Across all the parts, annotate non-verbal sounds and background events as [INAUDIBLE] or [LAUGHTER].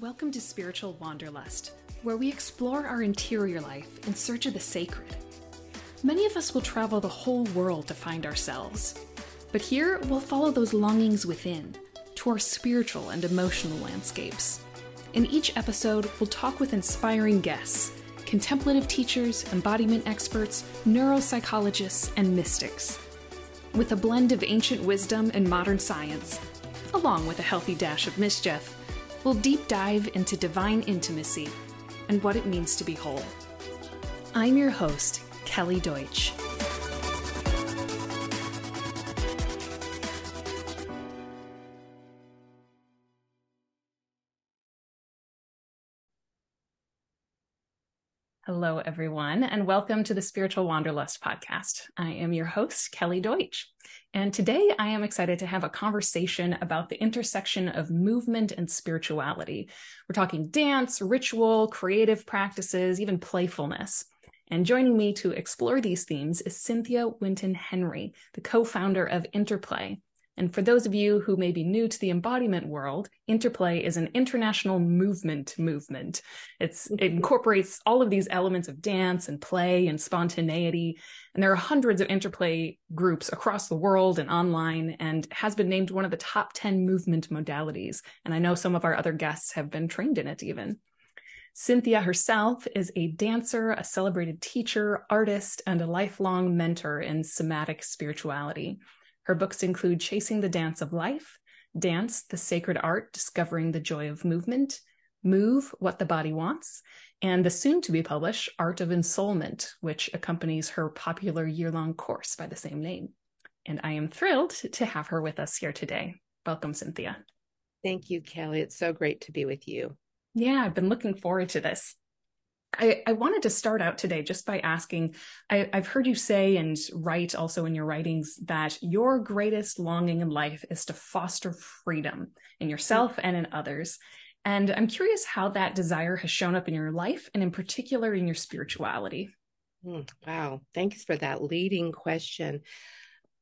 Welcome to Spiritual Wanderlust, where we explore our interior life in search of the sacred. Many of us will travel the whole world to find ourselves, but here we'll follow those longings within to our spiritual and emotional landscapes. In each episode, we'll talk with inspiring guests, contemplative teachers, embodiment experts, neuropsychologists, and mystics. With a blend of ancient wisdom and modern science, along with a healthy dash of mischief, we'll deep dive into divine intimacy and what it means to be whole. I'm your host, Kelly Deutsch. Hello, everyone, and welcome to the Spiritual Wanderlust podcast. I am your host, Kelly Deutsch. And today I am excited to have a conversation about the intersection of movement and spirituality. We're talking dance, ritual, creative practices, even playfulness. And joining me to explore these themes is Cynthia Winton Henry, the co founder of Interplay, and for those of you who may be new to the embodiment world, Interplay is an international movement movement. It's, it mm-hmm. incorporates all of these elements of dance and play and spontaneity. And there are hundreds of Interplay groups across the world and online and has been named one of the top 10 movement modalities. And I know some of our other guests have been trained in it even. Cynthia herself is a dancer, a celebrated teacher, artist, and a lifelong mentor in somatic spirituality. Her books include Chasing the Dance of Life, Dance, the Sacred Art, Discovering the Joy of Movement, Move, What the Body Wants, and the soon to be published Art of Ensoulment, which accompanies her popular year long course by the same name. And I am thrilled to have her with us here today. Welcome, Cynthia. Thank you, Kelly. It's so great to be with you. Yeah, I've been looking forward to this. I, I, wanted to start out today just by asking I, I've heard you say and write also in your writings that your greatest longing in life is to foster freedom in yourself and in others. And I'm curious how that desire has shown up in your life and in particular in your spirituality. Hmm, wow. Thanks for that leading question.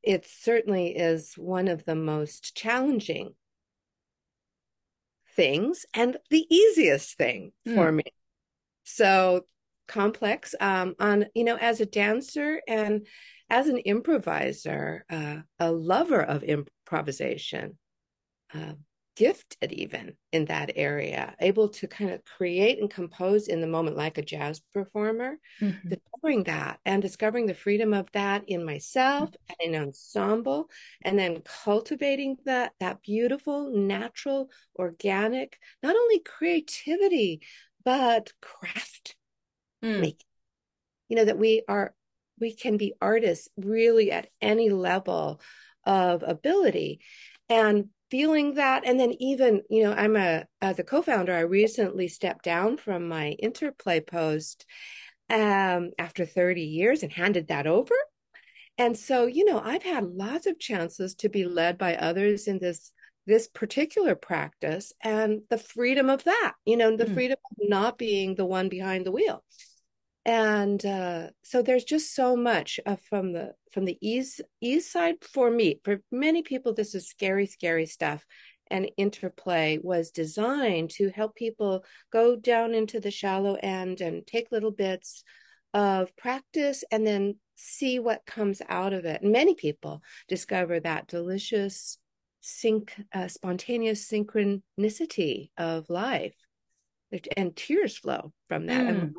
It certainly is one of the most challenging things and the easiest thing mm. for me so complex um, on you know as a dancer and as an improviser uh, a lover of improvisation uh, gifted even in that area able to kind of create and compose in the moment like a jazz performer mm-hmm. discovering that and discovering the freedom of that in myself and in ensemble and then cultivating that that beautiful natural organic not only creativity but craft mm. making. You know, that we are, we can be artists really at any level of ability. And feeling that and then even you know i'm a as a co-founder i recently stepped down from my interplay post um, after 30 years and handed that over and so you know i've had lots of chances to be led by others in this this particular practice and the freedom of that, you know, the mm. freedom of not being the one behind the wheel. And uh, so there's just so much uh, from the from the ease ease side for me. For many people, this is scary, scary stuff. And interplay was designed to help people go down into the shallow end and take little bits of practice and then see what comes out of it. And many people discover that delicious sync, uh, spontaneous synchronicity of life, and tears flow from that. Mm.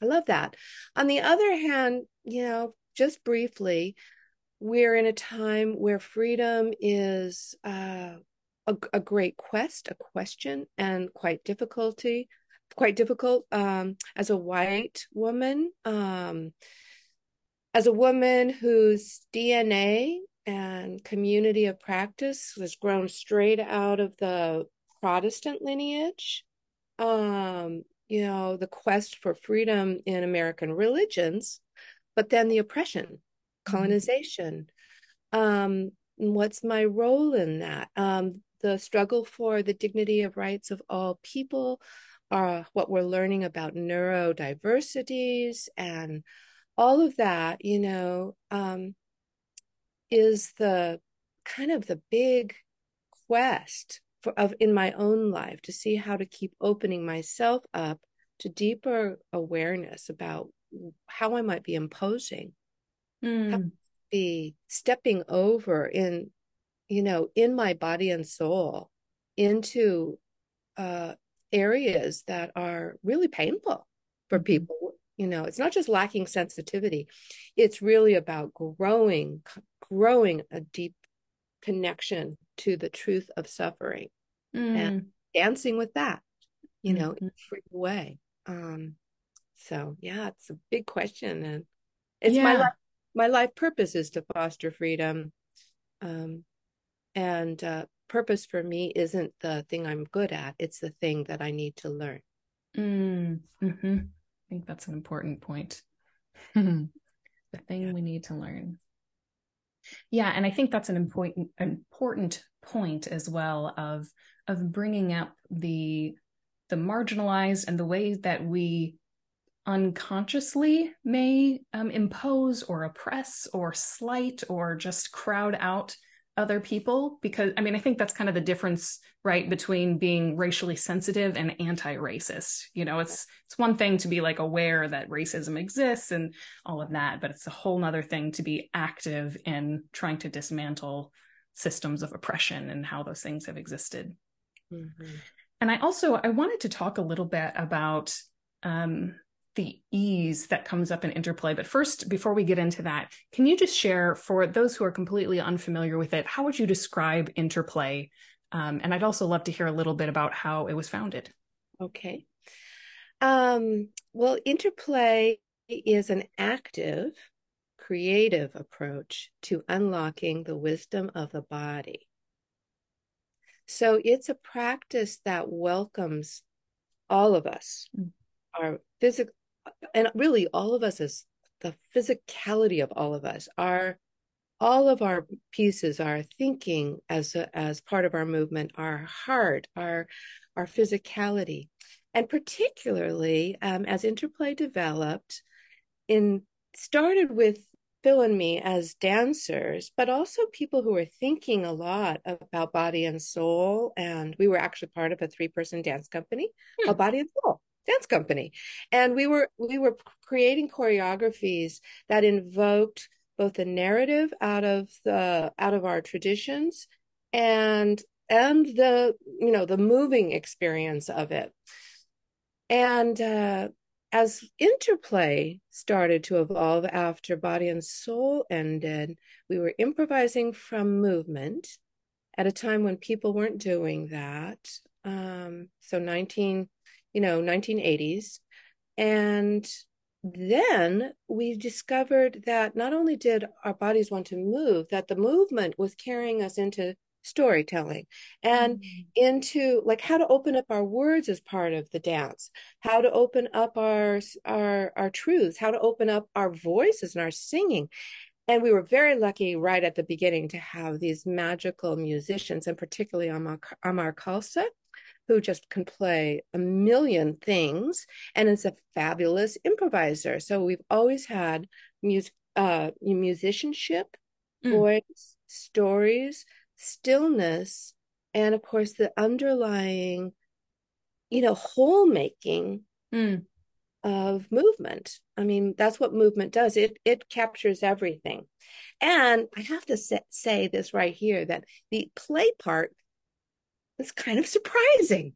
I love that. On the other hand, you know, just briefly, we're in a time where freedom is uh, a, a, great quest, a question, and quite difficulty, quite difficult um, as a white woman. Um, as a woman whose DNA and community of practice was grown straight out of the Protestant lineage. Um, you know, the quest for freedom in American religions, but then the oppression, mm-hmm. colonization. Um, what's my role in that? Um, the struggle for the dignity of rights of all people, uh, what we're learning about neurodiversities and all of that, you know, um, is the kind of the big quest for, of in my own life to see how to keep opening myself up to deeper awareness about how I might be imposing, mm. be stepping over in, you know, in my body and soul into uh, areas that are really painful for mm-hmm. people. You know, it's not just lacking sensitivity; it's really about growing, growing a deep connection to the truth of suffering mm. and dancing with that. You know, mm-hmm. in a free way. Um, so yeah, it's a big question, and it's yeah. my life. My life purpose is to foster freedom, um, and uh, purpose for me isn't the thing I'm good at; it's the thing that I need to learn. Mm, hmm I think that's an important point. [LAUGHS] the thing yeah. we need to learn. Yeah, and I think that's an important important point as well of of bringing up the the marginalized and the ways that we unconsciously may um, impose or oppress or slight or just crowd out other people because i mean i think that's kind of the difference right between being racially sensitive and anti-racist you know it's it's one thing to be like aware that racism exists and all of that but it's a whole nother thing to be active in trying to dismantle systems of oppression and how those things have existed mm-hmm. and i also i wanted to talk a little bit about um, the ease that comes up in interplay. But first, before we get into that, can you just share for those who are completely unfamiliar with it, how would you describe interplay? Um, and I'd also love to hear a little bit about how it was founded. Okay. Um, well, interplay is an active, creative approach to unlocking the wisdom of the body. So it's a practice that welcomes all of us, mm. our physical and really all of us as the physicality of all of us our all of our pieces our thinking as a, as part of our movement our heart our our physicality and particularly um, as interplay developed in started with Phil and me as dancers, but also people who were thinking a lot about body and soul. And we were actually part of a three person dance company hmm. called Body and Soul dance company. And we were we were creating choreographies that invoked both the narrative out of the out of our traditions and and the you know the moving experience of it. And uh, as interplay started to evolve after body and soul ended we were improvising from movement at a time when people weren't doing that. Um, so 19 you know 1980s and then we discovered that not only did our bodies want to move that the movement was carrying us into storytelling and mm-hmm. into like how to open up our words as part of the dance how to open up our our our truths how to open up our voices and our singing. And we were very lucky right at the beginning to have these magical musicians and particularly Amar, Amar Khalsa who just can play a million things and is a fabulous improviser. So we've always had music, uh, musicianship, mm. voice, stories, stillness, and of course the underlying, you know, whole making mm. of movement. I mean, that's what movement does. It it captures everything. And I have to say, say this right here that the play part it's kind of surprising.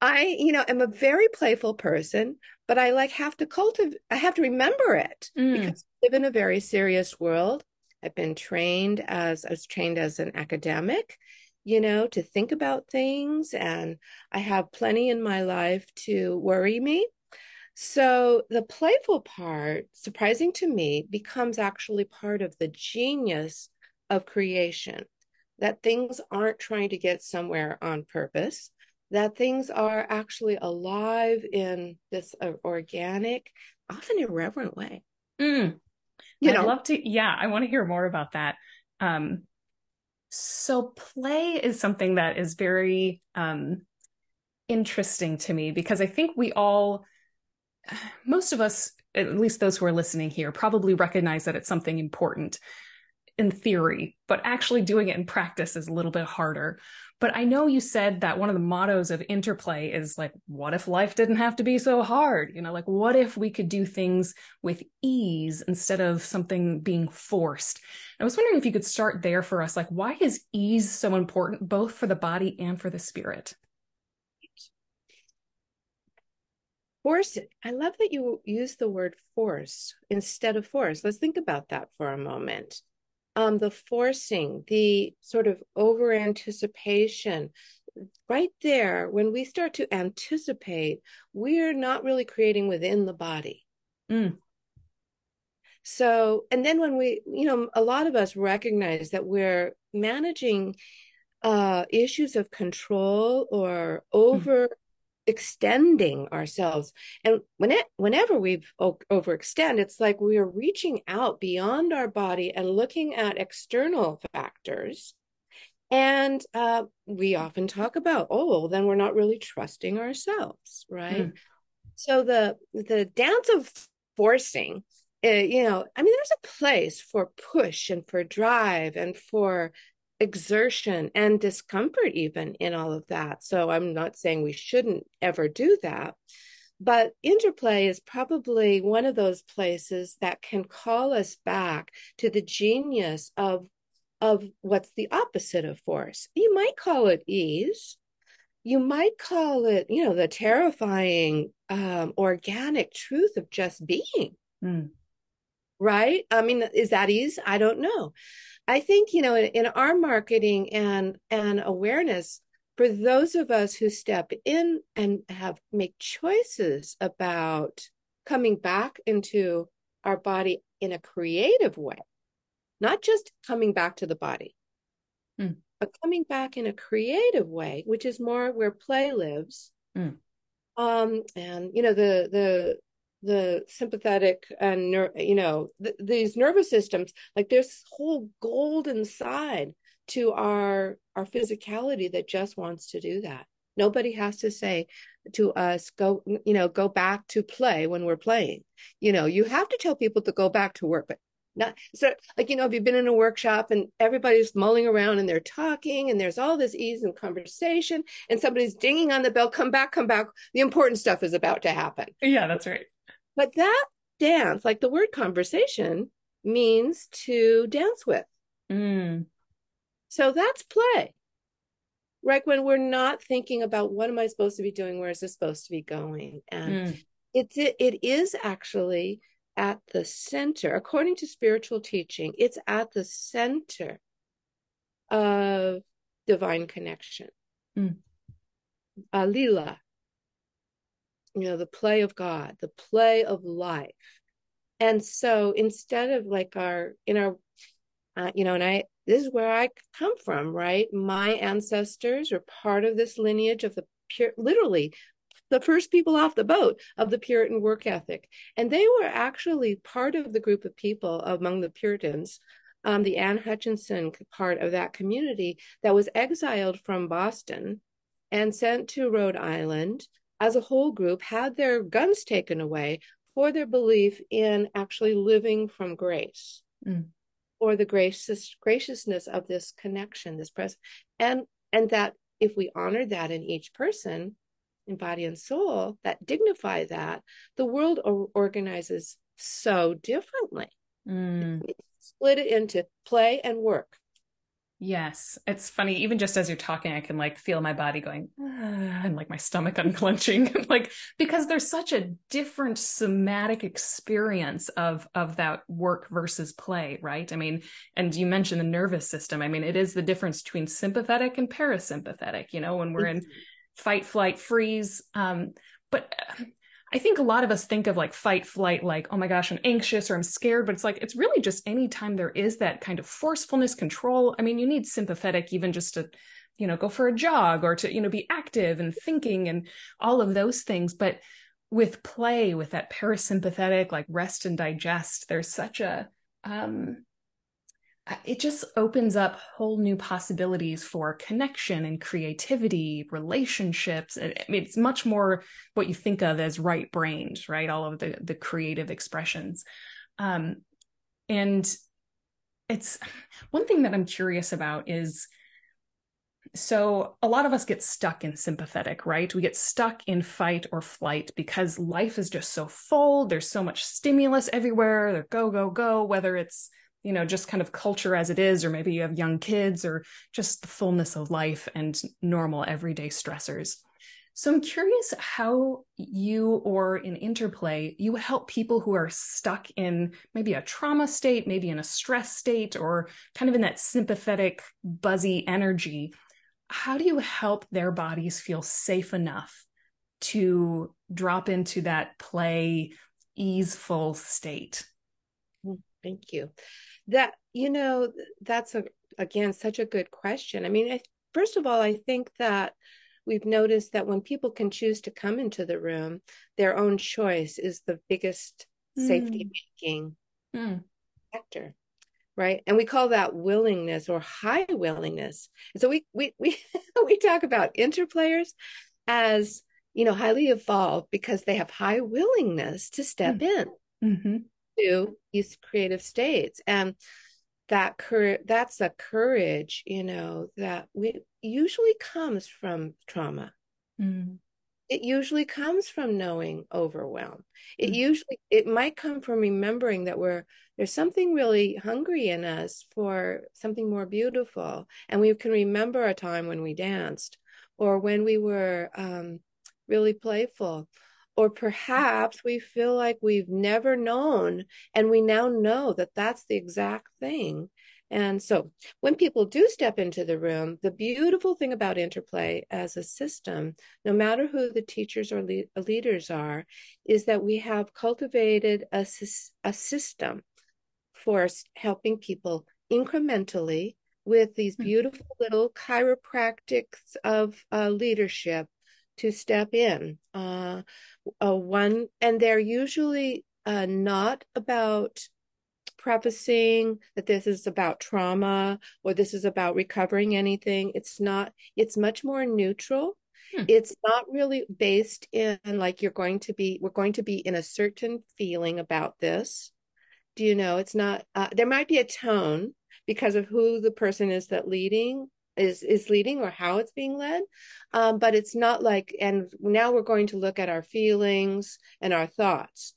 I, you know, am a very playful person, but I like have to cultivate, I have to remember it mm. because I live in a very serious world. I've been trained as, I was trained as an academic, you know, to think about things. And I have plenty in my life to worry me. So the playful part, surprising to me, becomes actually part of the genius of creation that things aren't trying to get somewhere on purpose, that things are actually alive in this uh, organic, often irreverent way. Mm. You I'd know, love to. Yeah, I want to hear more about that. Um, so play is something that is very um, interesting to me because I think we all, most of us, at least those who are listening here, probably recognize that it's something important in theory, but actually doing it in practice is a little bit harder. But I know you said that one of the mottos of interplay is like, what if life didn't have to be so hard? You know, like, what if we could do things with ease instead of something being forced? I was wondering if you could start there for us. Like, why is ease so important, both for the body and for the spirit? Force. I love that you use the word force instead of force. Let's think about that for a moment um, the forcing, the sort of over anticipation, right there, when we start to anticipate, we're not really creating within the body. Mm. So, and then when we, you know, a lot of us recognize that we're managing uh, issues of control or over mm extending ourselves. And when it whenever we overextend it's like we are reaching out beyond our body and looking at external factors. And uh, we often talk about oh then we're not really trusting ourselves right? Mm. so the the dance of forcing uh, you know i mean there's a place for push and for drive and for exertion and discomfort even in all of that. So i'm not saying we shouldn't ever do that but interplay is probably one of those places that can call us back to the genius of of what's the opposite of force. You might call it ease. You might call it you know the terrifying um, organic truth of just being. Mm. Right i mean is that ease i don't know I think you know in, in our marketing and and awareness for those of us who step in and have make choices about coming back into our body in a creative way, not just coming back to the body, mm. but coming back in a creative way, which is more where play lives. Mm. Um, and you know the the the sympathetic and you know th- these nervous systems like there's whole golden side to our our physicality that just wants to do that. Nobody has to say to us go you know go back to play when we're playing. You know you have to tell people to go back to work but not so like you know if you've been in a workshop and everybody's mulling around and they're talking and there's all this ease and conversation and somebody's dinging on the bell come back come back. The important stuff is about to happen. Yeah that's right but that dance, like the word conversation, means to dance with. Mm. So that's play. Right when we're not thinking about what am I supposed to be doing, where is this supposed to be going, and mm. it's it, it is actually at the center, according to spiritual teaching, it's at the center of divine connection. Mm. Alila, you know the play of god the play of life. And so instead of like our in our uh, you know and i this is where i come from right? My ancestors are part of this lineage of the pure literally the first people off the boat of the puritan work ethic. And they were actually part of the group of people among the puritans um, the anne hutchinson part of that community that was exiled from boston and sent to rhode island as a whole group had their guns taken away for their belief in actually living from grace mm. or the gracious graciousness of this connection this presence and and that if we honor that in each person in body and soul that dignify that the world organizes so differently mm. split it into play and work Yes, it's funny. Even just as you're talking, I can like feel my body going ah, [SIGHS] and like my stomach [LAUGHS] unclenching, [LAUGHS] like because there's such a different somatic experience of of that work versus play, right? I mean, and you mentioned the nervous system. I mean, it is the difference between sympathetic and parasympathetic. You know, when we're in fight, flight, freeze. Um, but I think a lot of us think of like fight, flight, like, oh my gosh, I'm anxious or I'm scared, but it's like, it's really just anytime there is that kind of forcefulness, control. I mean, you need sympathetic even just to, you know, go for a jog or to, you know, be active and thinking and all of those things. But with play, with that parasympathetic, like rest and digest, there's such a, um, it just opens up whole new possibilities for connection and creativity, relationships. I mean, it's much more what you think of as right brained, right? All of the the creative expressions, um, and it's one thing that I'm curious about is so a lot of us get stuck in sympathetic, right? We get stuck in fight or flight because life is just so full. There's so much stimulus everywhere. They're go, go, go, whether it's, you know, just kind of culture as it is, or maybe you have young kids or just the fullness of life and normal everyday stressors. So I'm curious how you or in interplay, you help people who are stuck in maybe a trauma state, maybe in a stress state, or kind of in that sympathetic, buzzy energy. How do you help their bodies feel safe enough to drop into that play, easeful state? Mm, thank you. That, you know, that's a, again, such a good question. I mean, I, first of all, I think that we've noticed that when people can choose to come into the room, their own choice is the biggest mm. safety making mm. factor. Right. And we call that willingness or high willingness. And so we we we [LAUGHS] we talk about interplayers as you know highly evolved because they have high willingness to step mm. in mm-hmm. To these creative states. And that courage that's a courage you know that we usually comes from trauma mm. it usually comes from knowing overwhelm it mm. usually it might come from remembering that we're there's something really hungry in us for something more beautiful and we can remember a time when we danced or when we were um, really playful or perhaps we feel like we've never known and we now know that that's the exact thing and so when people do step into the room the beautiful thing about interplay as a system no matter who the teachers or le- leaders are is that we have cultivated a, a system for helping people incrementally with these hmm. beautiful little chiropractics of uh, leadership to step in. Uh, uh, one, and they're usually uh, not about prefacing that this is about trauma or this is about recovering anything. It's not, it's much more neutral. Hmm. It's not really based in like you're going to be, we're going to be in a certain feeling about this. Do you know? It's not, uh, there might be a tone because of who the person is that leading is is leading or how it's being led. Um, but it's not like and now we're going to look at our feelings and our thoughts.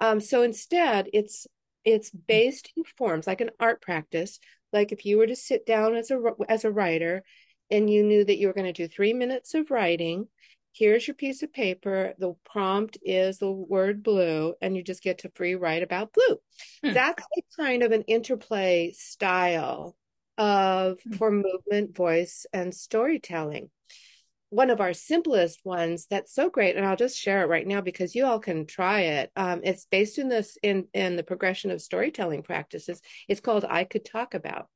Um, so instead it's it's based in forms like an art practice. Like if you were to sit down as a as a writer and you knew that you were going to do three minutes of writing here's your piece of paper the prompt is the word blue and you just get to free write about blue. Hmm. that's a kind of an interplay style of hmm. for movement, voice, and storytelling. One of our simplest ones that's so great, and I'll just share it right now because you all can try it. Um, it's based in this in in the progression of storytelling practices. It's called I Could Talk About,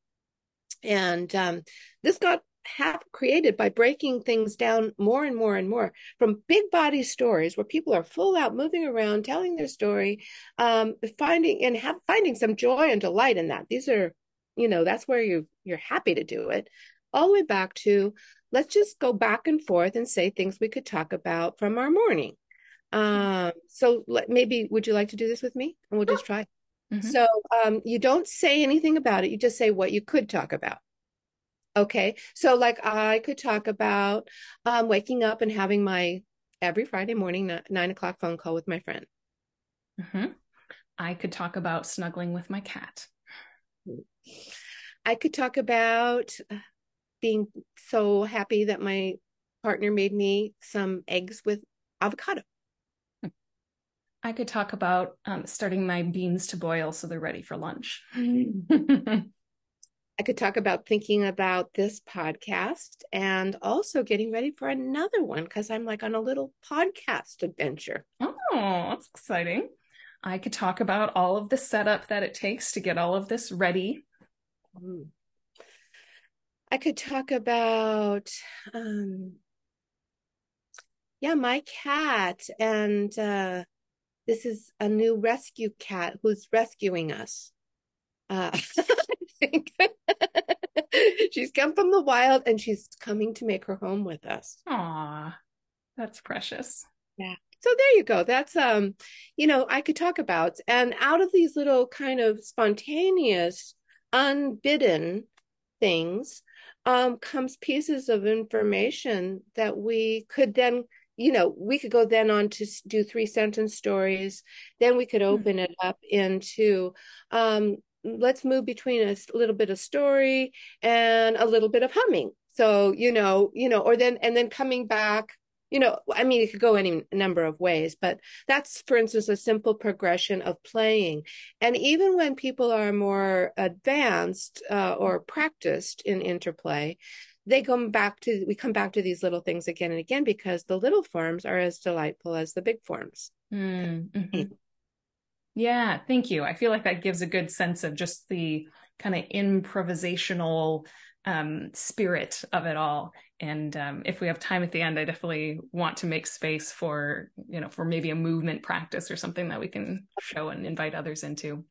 and um, this got have created by breaking things down more and more and more from big body stories where people are full out moving around telling their story um, finding and have finding some joy and delight in that these are you know that's where you you're happy to do it. All the way back to let's just go back and forth and say things we could talk about from our morning. Um so let, maybe would you like to do this with me? And we'll just try. Mm-hmm. so um you don't say anything about it. You just say what you could talk about. Okay? So like i could talk about um waking up and having my every friday morning nine o'clock phone call with my friend. Mm-hmm. i could talk about snuggling with my cat I could talk about being so happy that my partner made me some eggs with avocado. I could talk about um, starting my beans to boil so they're ready for lunch. [LAUGHS] I could talk about thinking about this podcast and also getting ready for another one because I'm like on a little podcast adventure. Oh, that's exciting. I could talk about all of the setup that it takes to get all of this ready I could talk about, um, yeah, my cat, and uh, this is a new rescue cat who's rescuing us. Uh, [LAUGHS] I think [LAUGHS] she's come from the wild and she's coming to make her home with us. Aw, that's precious. Yeah. So there you go. That's um, you know, I could talk about and out of these little kind of spontaneous unbidden things um, comes pieces of information that we could then you know we could go then on to do three sentence stories then we could hmm. open mm-hmm. it up into um, let's move between a little bit of story and a little bit of humming so you know you know or then and then coming back you know i mean it could go any number of ways but that's for instance a simple progression of playing and even when people are more advanced uh, or practiced in interplay they come back to we come back to these little things again and again because the little forms are as delightful as the big forms mm-hmm. yeah thank you i feel like that gives a good sense of just the kind of improvisational um, spirit of it all. And um, if we have time at the end, I definitely want to make space for, you know, for maybe a movement practice or something that we can show and invite others into.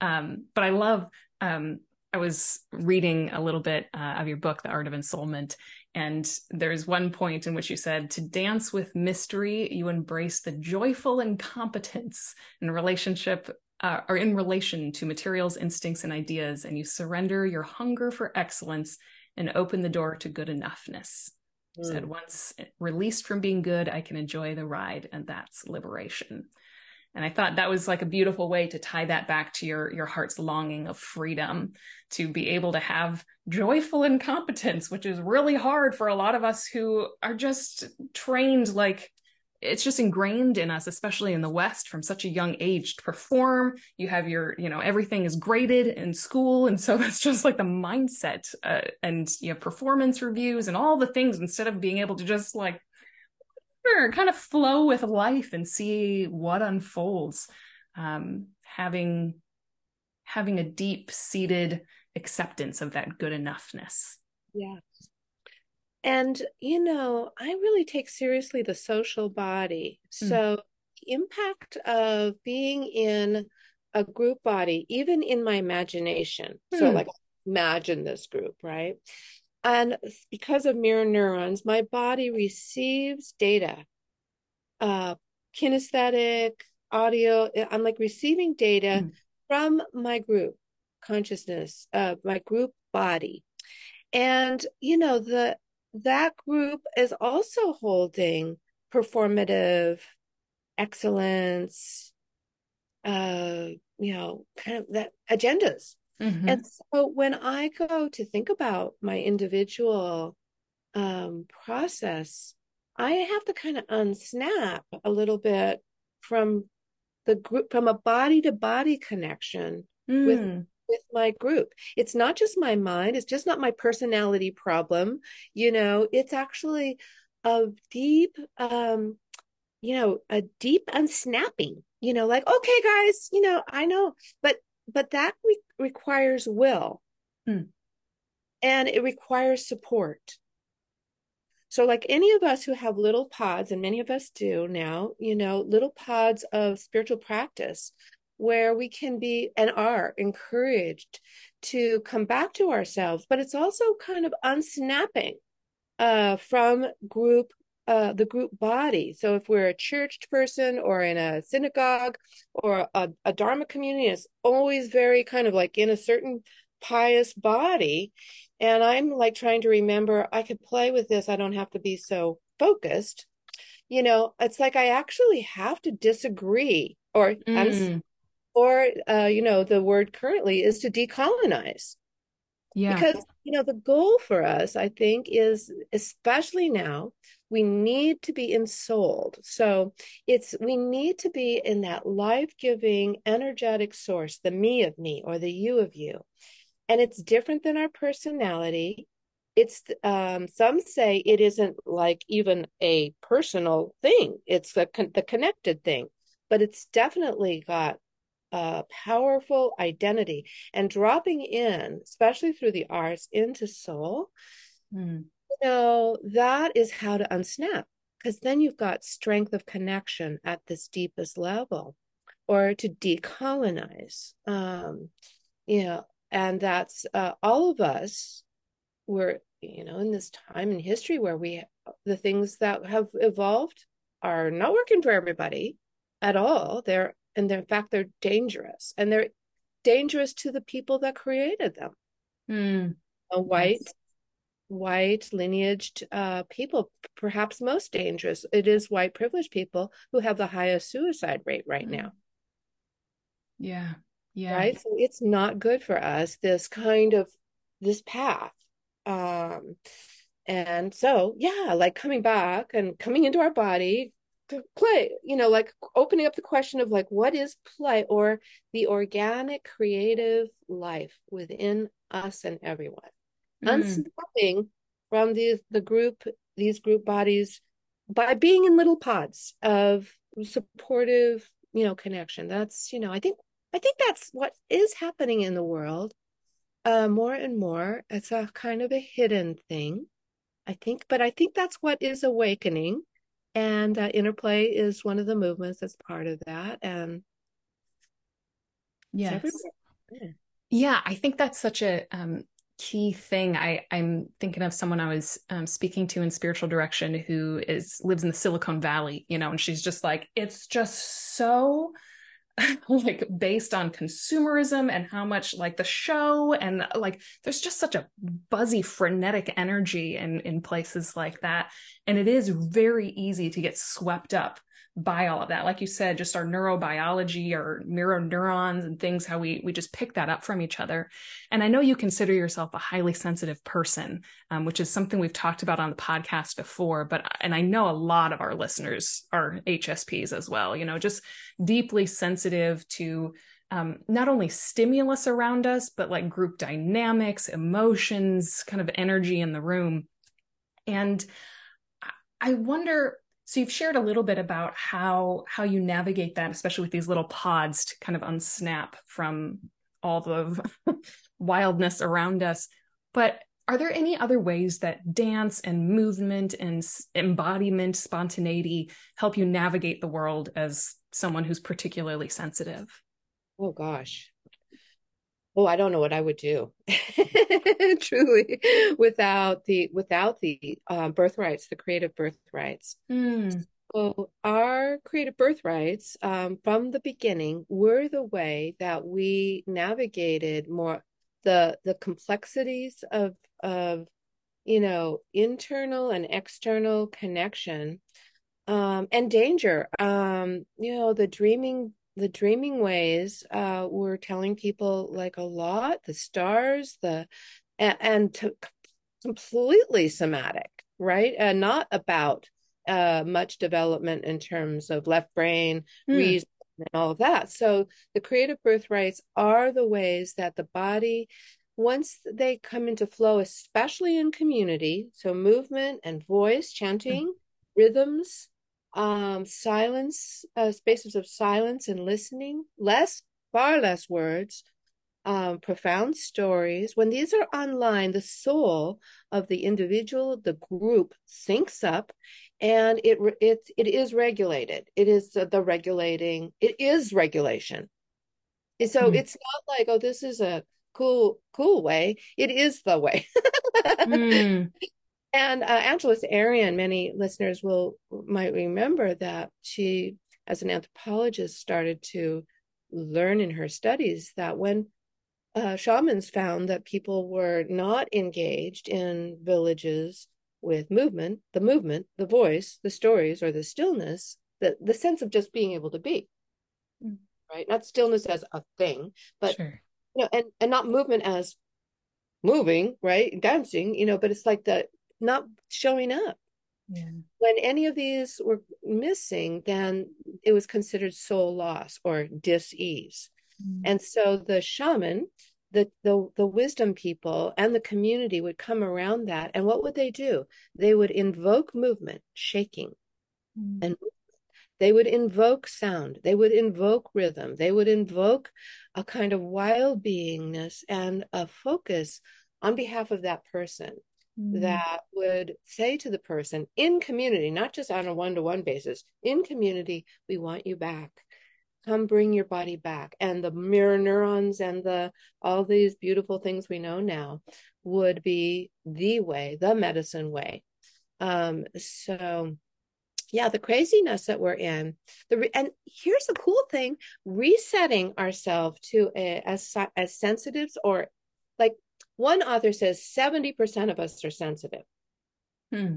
Um, but I love, um, I was reading a little bit uh, of your book, The Art of Ensoulment, and there's one point in which you said, to dance with mystery, you embrace the joyful incompetence in relationship uh, are in relation to materials, instincts, and ideas, and you surrender your hunger for excellence and open the door to good enoughness. Mm. Said once released from being good, I can enjoy the ride, and that's liberation. And I thought that was like a beautiful way to tie that back to your your heart's longing of freedom, to be able to have joyful incompetence, which is really hard for a lot of us who are just trained like it's just ingrained in us especially in the west from such a young age to perform. You have your you know everything is graded in school. And so [LAUGHS] it's just like the mindset uh, and you have performance reviews and all the things instead of being able to just like kind of flow with life and see what unfolds. Um, having having a deep seated acceptance of that good enoughness. Yes and, you know, I really take seriously the social body. Mm. So, impact of being in a group body, even in my imagination. Mm. So, like, imagine this group, right? And because of mirror neurons, my body receives data, uh, kinesthetic, audio. I'm like receiving data mm. from my group consciousness, uh, my group body. And, you know, the that group is also holding performative excellence uh you know kind of that agendas mm-hmm. and so when i go to think about my individual um process i have to kind of unsnap a little bit from the group from a body to body connection mm. with with my group. It's not just my mind, it's just not my personality problem. You know, it's actually a deep um you know, a deep unsnapping. You know, like okay guys, you know, I know, but but that re- requires will. Hmm. And it requires support. So, like any of us who have little pods, and many of us do now, you know, little pods of spiritual practice where we can be and are encouraged to come back to ourselves, but it's also kind of unsnapping uh, from group uh, the group body. So if we're a churched person or in a synagogue or a, a Dharma community, it's always very kind of like in a certain pious body. And I'm like trying to remember, I could play with this. I don't have to be so focused. You know, it's like I actually have to disagree or mm or uh, you know the word currently is to decolonize. Yeah. Because you know the goal for us i think is especially now we need to be ensouled. So it's we need to be in that life-giving energetic source the me of me or the you of you. And it's different than our personality. It's um, some say it isn't like even a personal thing. It's the, the connected thing. But it's definitely got a powerful identity and dropping in, especially through the arts, into soul, mm. you know, that is how to unsnap because then you've got strength of connection at this deepest level or to decolonize. Um, you know, and that's uh, all of us we're you know in this time in history where we the things that have evolved are not working for everybody at all they're and in fact they're dangerous and they're dangerous to the people that created them. Mm. A white, yes. white lineaged uh, people, perhaps most dangerous. It is white privileged people who have the highest suicide rate right mm. now. Yeah. Yeah. Right. So it's not good for us, this kind of this path. Um, and so, yeah, like coming back and coming into our body, play you know like opening up the question of like what is play or the organic creative life within us and everyone? Mm. unsnapping from the the group these group bodies by being in little pods of supportive you know connection. That's you know i think i think that's what is happening in the world uh more and more. It's a kind of a hidden thing i think but i think that's what is awakening and uh, interplay is one of the movements that's part of that. And yes. yeah. yeah i think that's such a um, key thing. I i'm thinking of someone i was um, speaking to in spiritual direction who is lives in the silicon valley you know and she's just like it's just so [LAUGHS] like based on consumerism and how much like the show and like there's just such a buzzy frenetic energy in in places like that. And it is very easy to get swept up by all of that. Like you said just our neurobiology or mirror neurons and things how we we just pick that up from each other. And i know you consider yourself a highly sensitive person um, which is something we've talked about on the podcast before but and i know a lot of our listeners are hsps as well you know just deeply sensitive to um, not only stimulus around us but like group dynamics emotions kind of energy in the room. And i wonder so you've shared a little bit about how how you navigate that, especially with these little pods to kind of unsnap from all the [LAUGHS] wildness around us. But are there any other ways that dance and movement and embodiment, spontaneity help you navigate the world as someone who's particularly sensitive? Oh gosh, oh i don't know what i would do [LAUGHS] [LAUGHS] truly without the without the uh, birthrights the creative birthrights mm. so our creative birthrights um, from the beginning were the way that we navigated more the the complexities of of you know internal and external connection um, and danger um, you know the dreaming the dreaming ways uh, were telling people like a lot the stars the and, and to, completely somatic right and not about uh, much development in terms of left brain mm. reason and all of that so the creative birthrights are the ways that the body once they come into flow especially in community so movement and voice chanting mm. rhythms um, silence, uh, spaces of silence and listening, less, far less words, um, profound stories. When these are online, the soul of the individual, the group syncs up, and it it it is regulated. It is the regulating. It is regulation. And so mm. it's not like oh, this is a cool cool way. It is the way. [LAUGHS] mm. And uh, Angeles Arrien, many listeners will might remember that she, as an anthropologist, started to learn in her studies that when uh, shamans found that people were not engaged in villages with movement, the movement, the voice, the stories, or the stillness, the, the sense of just being able to be, mm. right? Not stillness as a thing, but sure. you know, and and not movement as moving, right? Dancing, you know, but it's like the not showing up. Yeah. When any of these were missing, then it was considered soul loss or dis-ease. Mm. And so the shaman, the, the the wisdom people and the community would come around that. And what would they do? They would invoke movement, shaking, mm. and they would invoke sound. They would invoke rhythm. They would invoke a kind of wild beingness and a focus on behalf of that person mm. that would say to the person in community, not just on a one to one basis, in community, we want you back. Come bring your body back. And the mirror neurons and the all these beautiful things we know now would be the way, the medicine way. Um, so yeah, the craziness that we're in. The and here's the cool thing: resetting ourselves to a, as as sensitives, or like one author says, seventy percent of us are sensitive. Hmm.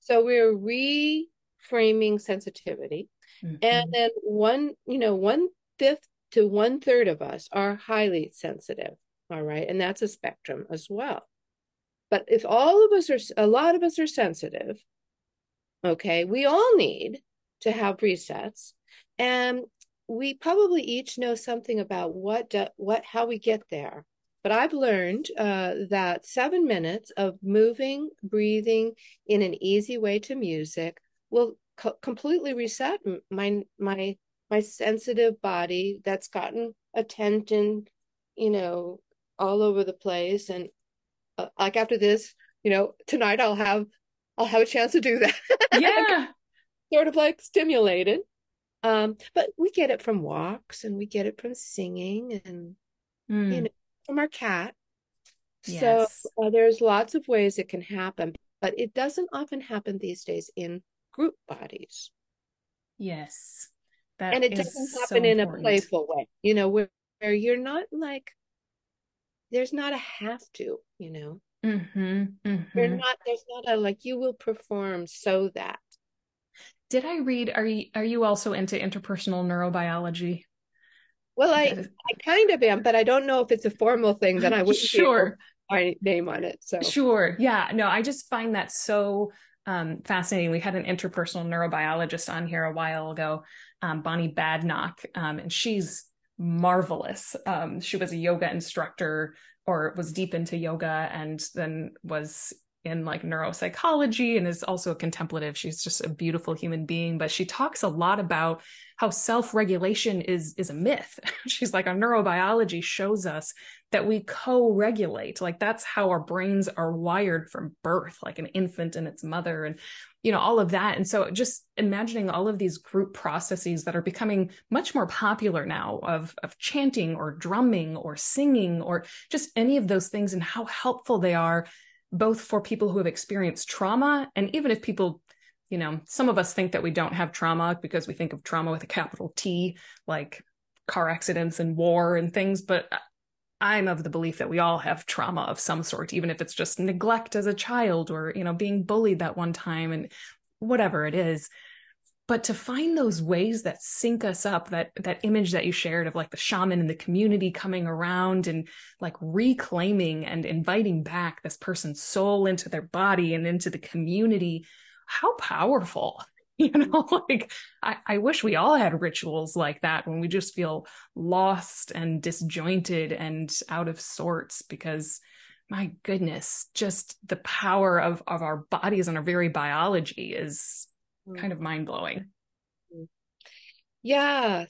So we're reframing sensitivity, mm-hmm. and then one, you know, one fifth to one third of us are highly sensitive. All right, and that's a spectrum as well. But if all of us are, a lot of us are sensitive, Okay. We all need to have resets. And we probably each know something about what, do, what, how we get there. But I've learned uh, that seven minutes of moving, breathing in an easy way to music will co- completely reset my my my sensitive body that's gotten a tension, you know, all over the place. And uh, like after this, you know, tonight I'll have I'll have a chance to do that. [LAUGHS] Yeah. sort of like stimulated. Um, but we get it from walks and we get it from singing and mm. you hmm. know from our cat. Yes. So uh, there's lots of ways it can happen, but it doesn't often happen these days in group bodies. Yes. That and it doesn't happen so in a playful way, you know, where, where you're not like there's not a have to, you know. Mm-hmm, mm-hmm. You're not. There's not a like. You will perform so that. Did I read? Are you are you also into interpersonal neurobiology? Well, I I kind of am, but I don't know if it's a formal thing. Then I would sure my name on it. So sure, yeah. No, I just find that so um, fascinating. We had an interpersonal neurobiologist on here a while ago, um, Bonnie Badenoch, um, and she's marvelous. Um, she was a yoga instructor or was deep into yoga and then was in like neuropsychology and is also a contemplative. She's just a beautiful human being, but she talks a lot about how self-regulation is is a myth. [LAUGHS] She's like our neurobiology shows us that we co-regulate. Like that's how our brains are wired from birth, like an infant and its mother and you know all of that and so just imagining all of these group processes that are becoming much more popular now of of chanting or drumming or singing or just any of those things and how helpful they are both for people who have experienced trauma and even if people you know some of us think that we don't have trauma because we think of trauma with a capital T like car accidents and war and things but I'm of the belief that we all have trauma of some sort, even if it's just neglect as a child or, you know, being bullied that one time and whatever it is. But to find those ways that sync us up, that that image that you shared of like the shaman and the community coming around and like reclaiming and inviting back this person's soul into their body and into the community, how powerful [LAUGHS] you know? [LAUGHS] Like I, I wish we all had rituals like that when we just feel lost and disjointed and out of sorts because my goodness just the power of of our bodies and our very biology is kind of mind-blowing yeah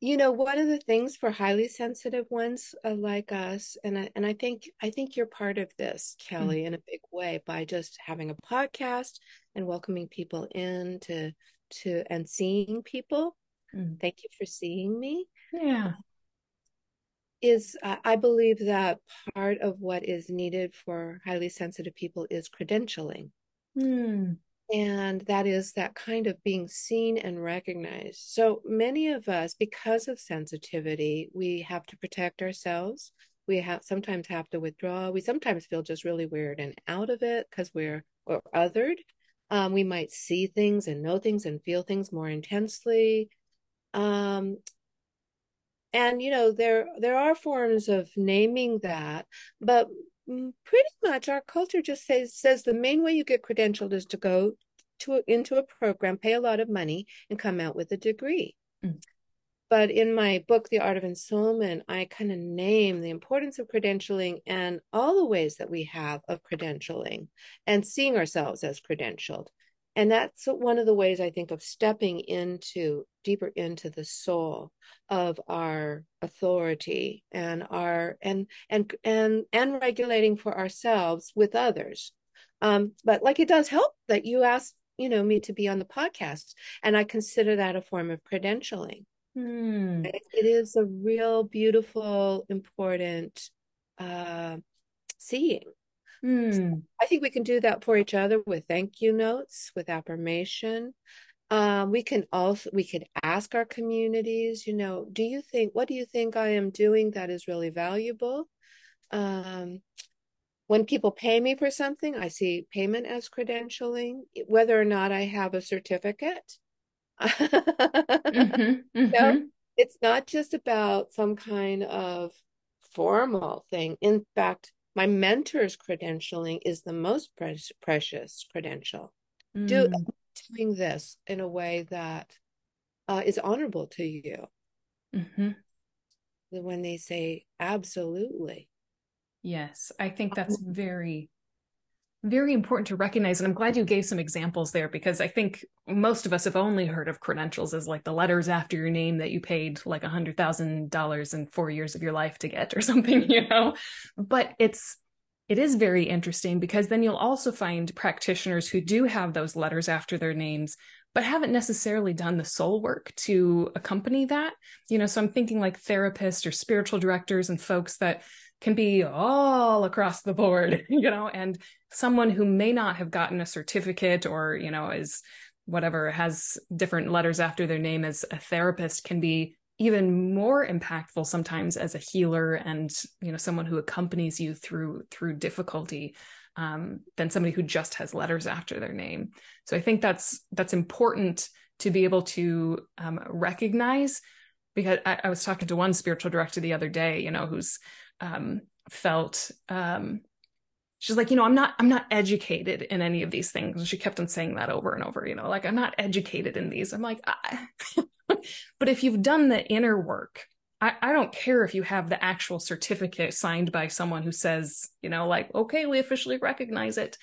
you know one of the things for highly sensitive ones uh, like us and I, and I think I think you're part of this Kelly mm-hmm. in a big way by just having a podcast and welcoming people in to to and seeing people mm-hmm. thank you for seeing me yeah is uh, I believe that part of what is needed for highly sensitive people is credentialing. Mm. And that is that kind of being seen and recognized. So many of us, because of sensitivity, we have to protect ourselves. We have sometimes have to withdraw. We sometimes feel just really weird and out of it because we're or othered. Um, we might see things and know things and feel things more intensely. Um, and you know there there are forms of naming that, but pretty much. Our culture just says says the main way you get credentialed is to go to into a program pay a lot of money and come out with a degree. Mm. but in my book the art of ensoulment i kind of name the importance of credentialing and all the ways that we have of credentialing and seeing ourselves as credentialed and that's one of the ways i think of stepping into deeper into the soul of our authority and our and and and and regulating for ourselves with others. Um but like it does help that you asked you know me to be on the podcast and i consider that a form of credentialing. Hmm. it, it is a real beautiful important uh seeing Mm. So I think we can do that for each other with thank you notes, with affirmation. Um, we can also we could ask our communities, you know, do you think what do you think I am doing that is really valuable? Um, when people pay me for something, I see payment as credentialing, whether or not I have a certificate. mm-hmm, [LAUGHS] mm-hmm. it's not just about some kind of formal thing. In fact, my mentor's credentialing is the most pre- precious credential. Mm. Do doing this in a way that uh, is honorable to you. Mm-hmm. When they say absolutely. Yes, I think that's very very important to recognize and i'm glad you gave some examples there because i think most of us have only heard of credentials as like the letters after your name that you paid like a hundred thousand dollars in four years of your life to get or [LAUGHS] something you know? But it's it is very interesting because then you'll also find practitioners who do have those letters after their names but haven't necessarily done the soul work to accompany that. You know so i'm thinking like therapists or spiritual directors and folks that can be all across the board, [LAUGHS] you know, and someone who may not have gotten a certificate or, you know, is whatever has different letters after their name as a therapist can be even more impactful sometimes as a healer and you know someone who accompanies you through through difficulty um, than somebody who just has letters after their name. So i think that's that's important to be able to um, recognize because I, I was talking to one spiritual director the other day you know who's um, felt um, she's like you know i'm not i'm not educated in any of these things. And she kept on saying that over and over you know like i'm not educated in these. I'm like [LAUGHS] but if you've done the inner work I, I don't care if you have the actual certificate signed by someone who says you know like okay we officially recognize it.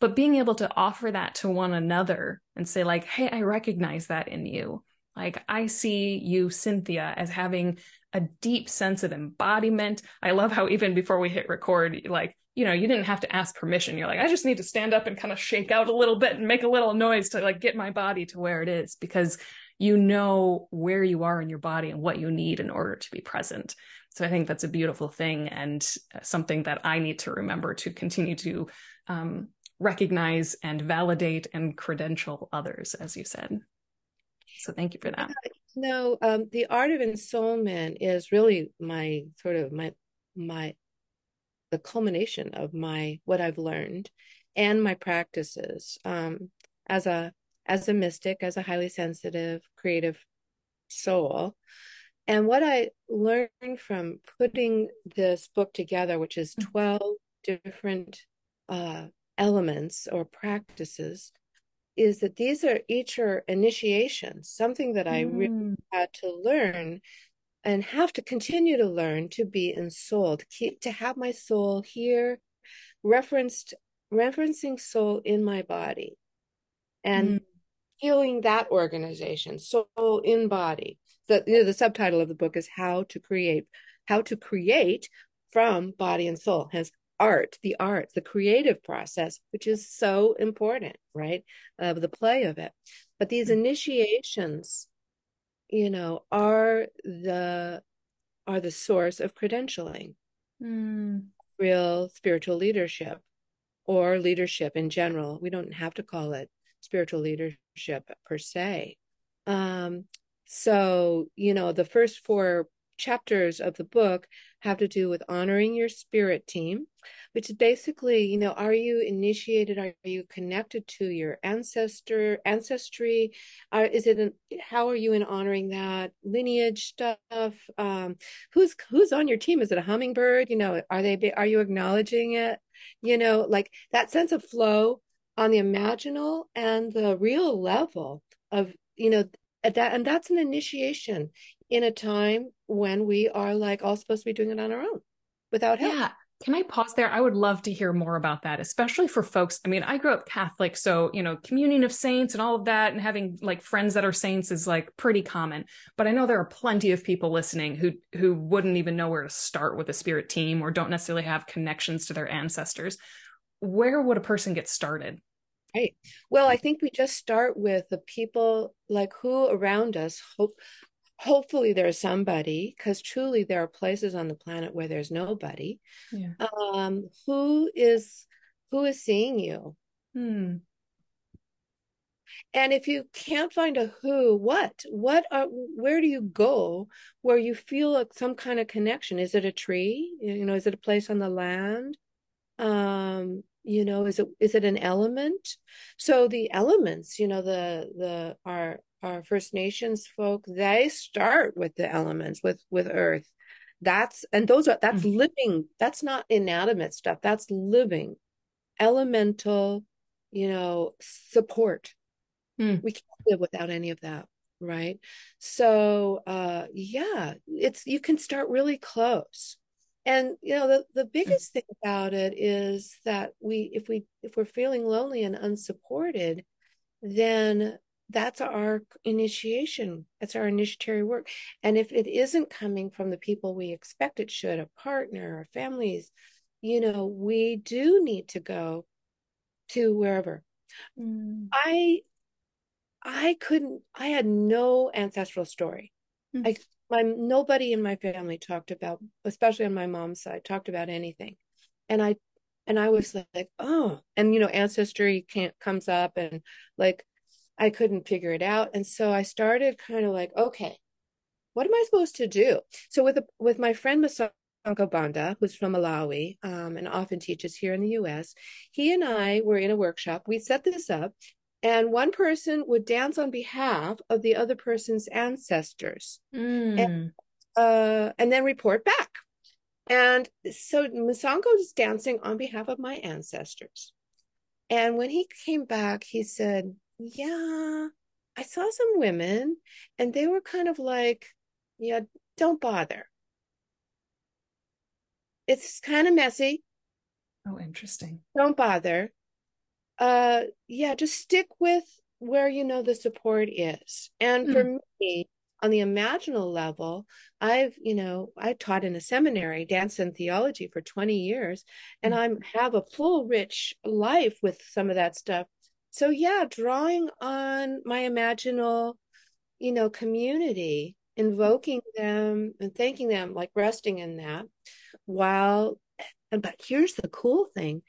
But being able to offer that to one another and say like hey i recognize that in you. Like i see you cynthia as having a deep sense of embodiment. I love how even before we hit record, like, you know, you didn't have to ask permission. You're like, I just need to stand up and kind of shake out a little bit and make a little noise to like get my body to where it is because you know where you are in your body and what you need in order to be present. So I think that's a beautiful thing and something that I need to remember to continue to um, recognize and validate and credential others, as you said. So thank you for that. [LAUGHS] No, um, the art of ensoulment is really my sort of my my the culmination of my what I've learned and my practices um, as a as a mystic, as a highly sensitive, creative soul. And what I learned from putting this book together, which is mm. 12 different uh, elements or practices is that these are each are initiations, something that I mm. really had to learn and have to continue to learn to be in soul, to keep to have my soul here, referenced referencing soul in my body and mm. healing that organization, soul in body. So you know, the subtitle of the book is how to create, how to create from body and soul. Hence art, the arts, the creative process, which is so important, right? Of the play of it. But these mm-hmm. initiations, you know, are the are the source of credentialing. Mm. Real spiritual leadership or leadership in general. We don't have to call it spiritual leadership per se. Um, so, you know, the first four chapters of the book have to do with honoring your spirit team, which is basically, you know, are you initiated? Are you connected to your ancestor ancestry? Are, is it an, how are you in honoring that lineage stuff? Um, who's who's on your team? Is it a hummingbird? You know, are they are you acknowledging it? You know, like that sense of flow on the imaginal and the real level of you know that and that's an initiation in a time when we are like all supposed to be doing it on our own without help. Yeah. Can I pause there? I would love to hear more about that, especially for folks. I mean, I grew up Catholic, so, you know, communion of saints and all of that, and having like friends that are saints is like pretty common. But I know there are plenty of people listening who who wouldn't even know where to start with a spirit team or don't necessarily have connections to their ancestors. Where would a person get started? Right. Well, I think we just start with the people like who around us hope hopefully there's somebody because truly there are places on the planet where there's nobody yeah. um, who is who is seeing you? Hmm. And if you can't find a who, what? What are, where do you go where you feel like some kind of connection? Is it a tree? You know, is it a place on the land? Um, you know, is it is it an element? So the elements, you know, the the our our First Nations folk, they start with the elements, with with earth. That's and those are that's mm-hmm. living, that's not inanimate stuff. That's living, elemental, you know, support Mm. We can't live without any of that, right? So uh yeah, it's you can start really close. And you know, the, the biggest mm. thing about it is that we if we if we're feeling lonely and unsupported, then that's our initiation. That's our initiatory work. And if it isn't coming from the people we expect it should, a partner, or families, you know, we do need to go to wherever. Mm. I I couldn't, I had no ancestral story. Mm-hmm. I, my, nobody in my family talked about, especially on my mom's side, talked about anything. And I, and I was like, oh, and you know, ancestry can't comes up and like, I couldn't figure it out. And so I started kind of like, okay, what am I supposed to do? So with, a, with my friend Masankho Banda, who's from Malawi um, and often teaches here in the US, he and I were in a workshop. We set this up and one person would dance on behalf of the other person's ancestors mm. and, uh, and then report back and so Masankho is dancing on behalf of my ancestors and when he came back he said yeah i saw some women and they were kind of like yeah don't bother it's kind of messy oh interesting don't bother uh yeah just stick with where you know the support is and mm. for hmm. me on the imaginal level i've you know i taught in a seminary dance and theology for 20 years and mm. i have a full rich life with some of that stuff so yeah drawing on my imaginal you know community invoking them and thanking them like resting in that while but here's the cool thing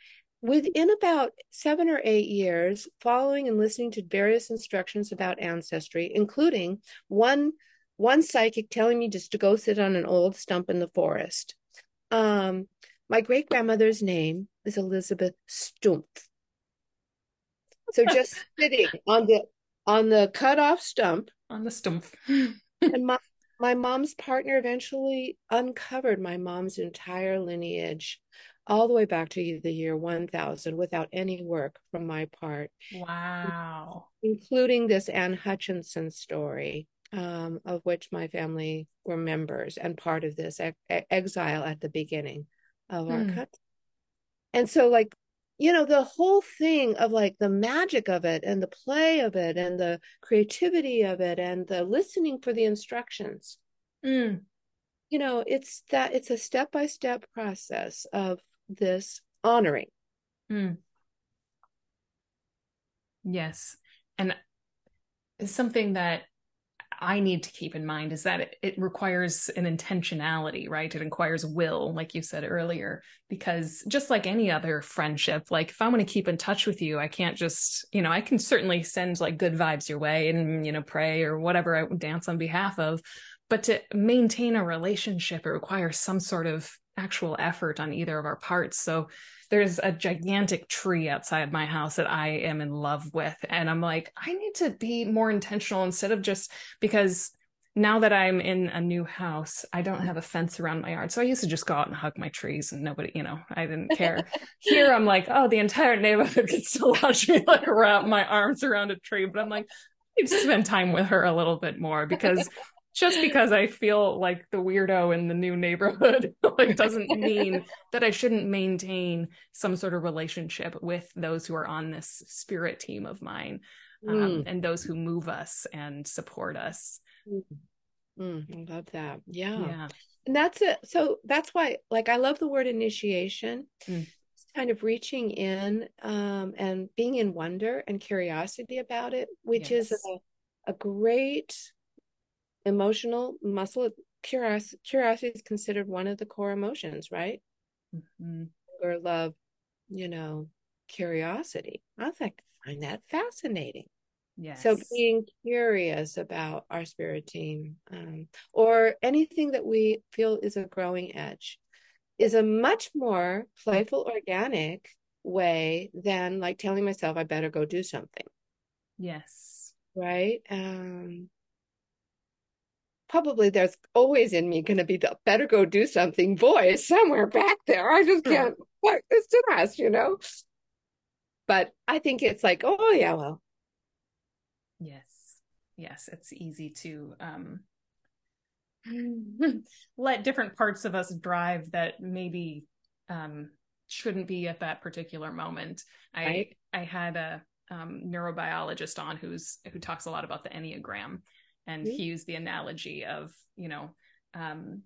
Within about seven or eight years, following and listening to various instructions about ancestry, including one one psychic telling me just to go sit on an old stump in the forest. Um, my great grandmother's name is Elizabeth Stumpf. So just sitting on the on the cut off stump on the stump, and my my mom's partner eventually uncovered my mom's entire lineage all the way back to the year 1000 without any work from my part. Wow. Including this Anne Hutchinson story, um, of which my family were members and part of this e- exile at the beginning of our hmm. country. And so, like, you know, the whole thing of like the magic of it and the play of it and the creativity of it and the listening for the instructions. Mm you know it's that it's a step by step process of this honoring. Mm. Yes. And something that I need to keep in mind is that it, it, requires an intentionality, right? It requires will, like you said earlier, because just like any other friendship, like if I want to keep in touch with you, I can't just, you know, I can certainly send like good vibes your way and, you know, pray or whatever I dance on behalf of. But to maintain a relationship, it requires some sort of actual effort on either of our parts. So there's a gigantic tree outside my house that I am in love with. And I'm like, I need to be more intentional instead of just because now that I'm in a new house, I don't have a fence around my yard. So I used to just go out and hug my trees and nobody, you know, I didn't care. [LAUGHS] Here I'm like, oh, the entire neighborhood could still watch me like wrap my arms around a tree. But I'm like, I need to spend time with her a little bit more because [LAUGHS] just because I feel like the weirdo in the new neighborhood [LAUGHS] like doesn't mean [LAUGHS] that I shouldn't maintain some sort of relationship with those who are on this spirit team of mine um, mm. and those who move us and support us. Mm. I love that. Yeah. yeah. And that's it. So that's why, like, I love the word initiation. Mm. It's kind of reaching in um, and being in wonder and curiosity about it, which yes. is a, a great emotional muscle curiosity, curiosity is considered one of the core emotions right mm-hmm. or love you know curiosity. I like find that fascinating. Yes. So being curious about our spirit team um, or anything that we feel is a growing edge is a much more playful, organic way than like telling myself I better go do something. Yes. Right. Um, probably there's always in me going to be the better go do something voice somewhere back there. I just can't. What it's to us, you know. But I think it's like, oh yeah, well, Yes. Yes. It's easy to um, [LAUGHS] let different parts of us drive that maybe um, shouldn't be at that particular moment. Right. I I had a um, neurobiologist on who's who talks a lot about the enneagram, and mm-hmm. he used the analogy of you know um,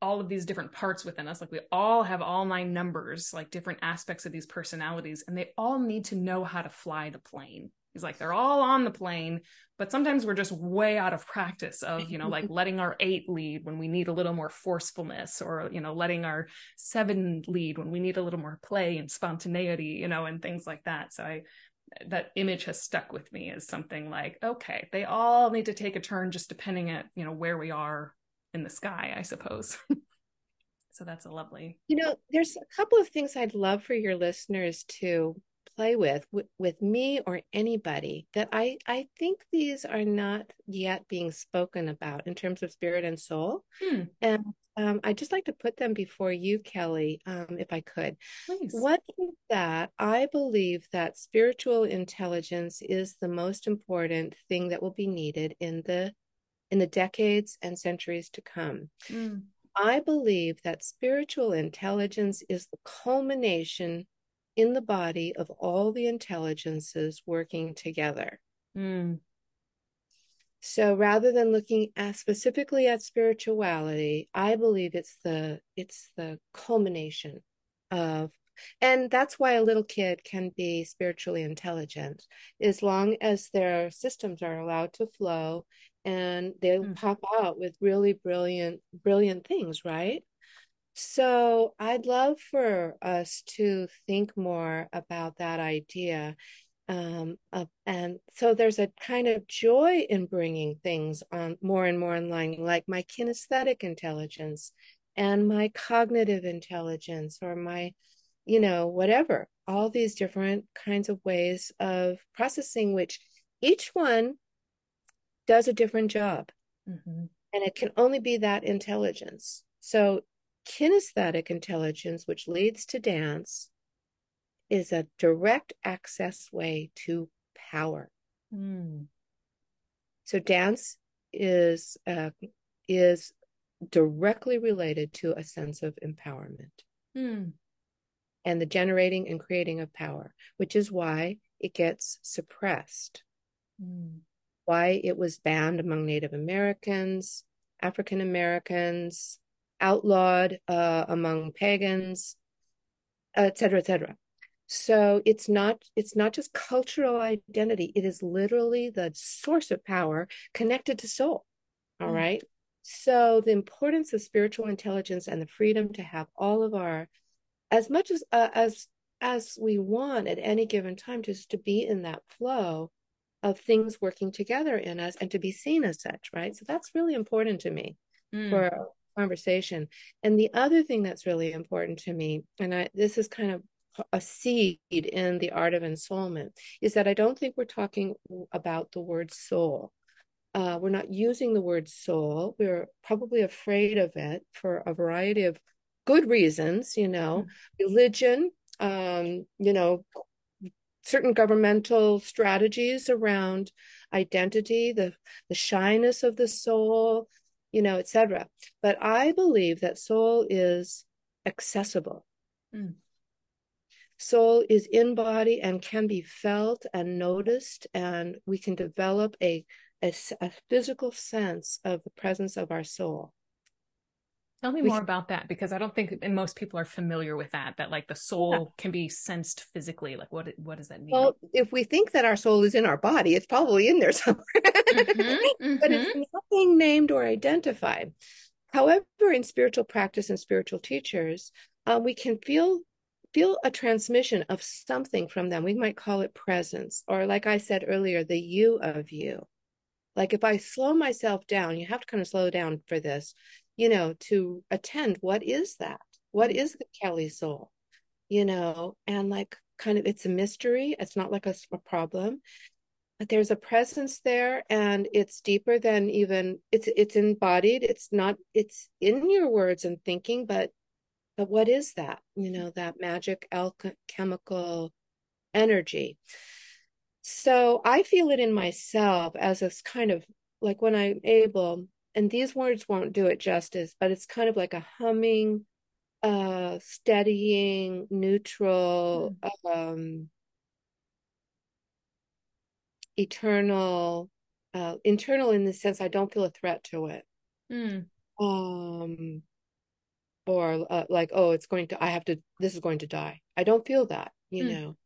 all of these different parts within us. Like we all have all nine numbers, like different aspects of these personalities, and they all need to know how to fly the plane. He's like, they're all on the plane, but sometimes we're just way out of practice of, you know, like [LAUGHS] letting our eight lead when we need a little more forcefulness or, you know, letting our seven lead when we need a little more play and spontaneity, you know, and things like that. So I, that image has stuck with me as something like, okay, they all need to take a turn just depending at, you know, where we are in the sky, I suppose. [LAUGHS] so that's a lovely. You know, there's a couple of things I'd love for your listeners to play with, with with me or anybody that I I think these are not yet being spoken about in terms of spirit and soul, hmm. and um, I'd just like to put them before you, Kelly, um, if I could. Please. What is that? I believe that spiritual intelligence is the most important thing that will be needed in the in the decades and centuries to come. Hmm. I believe that spiritual intelligence is the culmination in the body of all the intelligences working together. Mm. So rather than looking at specifically at spirituality, I believe it's the it's the culmination of and that's why a little kid can be spiritually intelligent as long as their systems are allowed to flow and they mm. pop out with really brilliant brilliant things, right? So I'd love for us to think more about that idea. Um, uh, and so there's a kind of joy in bringing things on more and more in line, like my kinesthetic intelligence and my cognitive intelligence or my, you know, whatever, all these different kinds of ways of processing, which each one does a different job. Mm-hmm. And it can only be that intelligence. So Kinesthetic intelligence, which leads to dance, is a direct access way to power. Mm. So dance is uh, is directly related to a sense of empowerment mm. and the generating and creating of power, which is why it gets suppressed. Mm. Why it was banned among Native Americans, African Americans, outlawed uh, among pagans, et cetera, et cetera. So it's not it's not just cultural identity; it is literally the source of power connected to soul. All mm. right. So the importance of spiritual intelligence and the freedom to have all of our, as much as uh, as as we want at any given time, just to be in that flow of things working together in us and to be seen as such. Right. So that's really important to me mm. for conversation. And the other thing that's really important to me, and I, this is kind of a seed in the art of ensoulment, is that I don't think we're talking about the word soul. Uh, we're not using the word soul. We're probably afraid of it for a variety of good reasons, you know, mm-hmm. religion, um, you know, certain governmental strategies around identity, the the shyness of the soul, you know, etc. But I believe that soul is accessible. Mm. Soul is in body and can be felt and noticed, and we can develop a, a, a physical sense of the presence of our soul. Tell me more about that because I don't think most people are familiar with that. That like the soul yeah. can be sensed physically. Like what what does that mean? Well, if we think that our soul is in our body, it's probably in there [LAUGHS] somewhere, mm-hmm, mm-hmm. but it's mm-hmm. nothing named or identified. However, in spiritual practice and spiritual teachers, um, we can feel feel a transmission of something from them. We might call it presence, or like I said earlier, the you of you. Like if I slow myself down, you have to kind of slow down for this, you know, to attend what is that? What mm. the Kelly soul? You know, and like kind of it's a mystery. It's not like a, a problem. But there's a presence there and it's deeper than even it's it's embodied. It's not it's in your words and thinking, but but what is that? You know, that magic alchemical energy. So I feel it in myself as this kind of like when I'm able, and these words won't do it justice, but it's kind of like a humming, uh, steadying, neutral, mm. um, eternal, uh, internal in the sense I don't feel a threat to it. Mm. Um, or uh, like, oh, it's going to, I have to, this is going to die. I don't feel that, you mm. know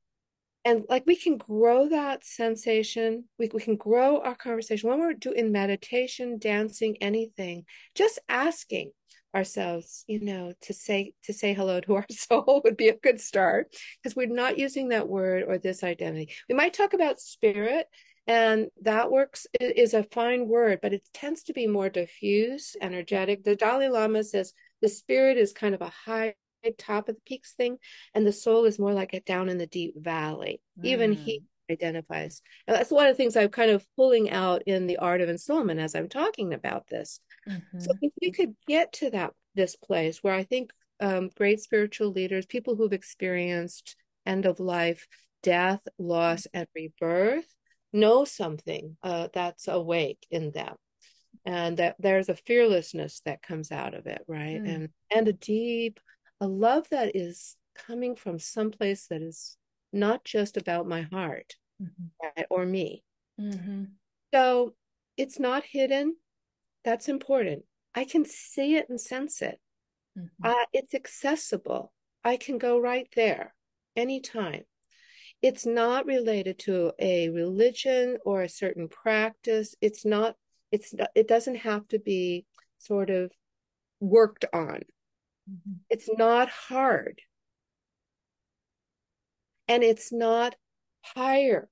and like we can grow that sensation. We, we can grow our conversation. When we're doing meditation dancing anything just asking ourselves you know to say to say hello to our [LAUGHS] soul would be a good start because we're not using that word or this identity. We might talk about spirit and that works is a fine word but it tends to be more diffuse energetic. The dalai lama says the spirit is kind of a high top of the peaks thing, and the soul is more like it down in the deep valley. Mm. Even he mm. identifies. That's one of the things I'm kind of pulling out in the art of ensoulment as I'm talking about this. Mm-hmm. So if we could get to that this place where I think um, great spiritual leaders, people who've experienced end of life, death, loss, and rebirth, know something uh, that's awake in them and that there's a fearlessness that comes out of it right mm. and and a deep a love that is coming from someplace that is not just about my heart mm-hmm. right, or me. Mm-hmm. So it's not hidden. That's important. I can see it and sense it. Mm-hmm. Uh, it's accessible. I can go right there anytime. It's not related to a religion or a certain practice. It's not, it's, it doesn't have to be sort of worked on. Mm-hmm. It's not hard. And it's not higher.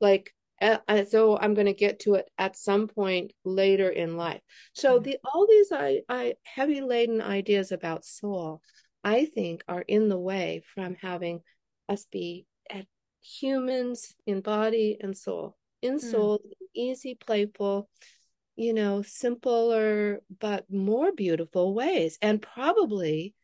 Like, as though I'm going to get to it at some point later in life. So mm-hmm. the all these I, I heavy laden ideas about soul, I think, are in the way from having us be at humans in body and soul. In mm. soul, mm. easy, playful, you know, simpler but more beautiful ways. And probably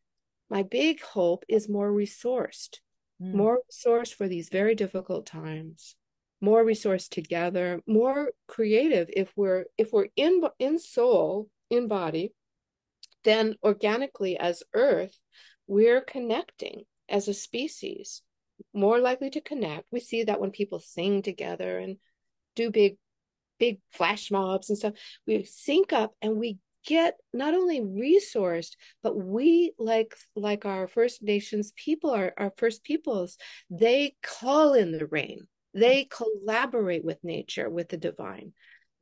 my big hope is more resourced, mm. more resource for these very difficult times, more resource together, more creative if we're if we're in in soul, in body, then organically as earth, we're connecting as a species, more likely to connect. We see that when people sing together and do big big flash mobs and stuff. We sync up and we get not only resourced, but we like like our First Nations people, our, our First Peoples, they call in the rain. They collaborate with nature, with the divine.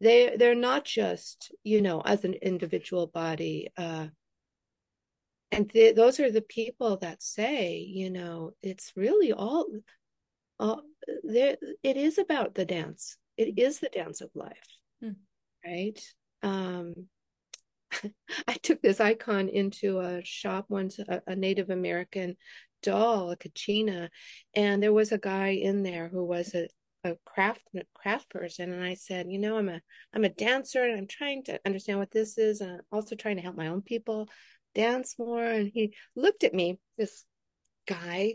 They they're not just, you know, as an individual body, uh, and th- those are the people that say you know it's really all all there it is about the dance it is the dance of life mm. right um [LAUGHS] i took this icon into a shop once a, a native american doll a kachina and there was a guy in there who was a, a craft craft person and i said you know i'm a i'm a dancer and i'm trying to understand what this is and i'm also trying to help my own people dance more and he looked at me this guy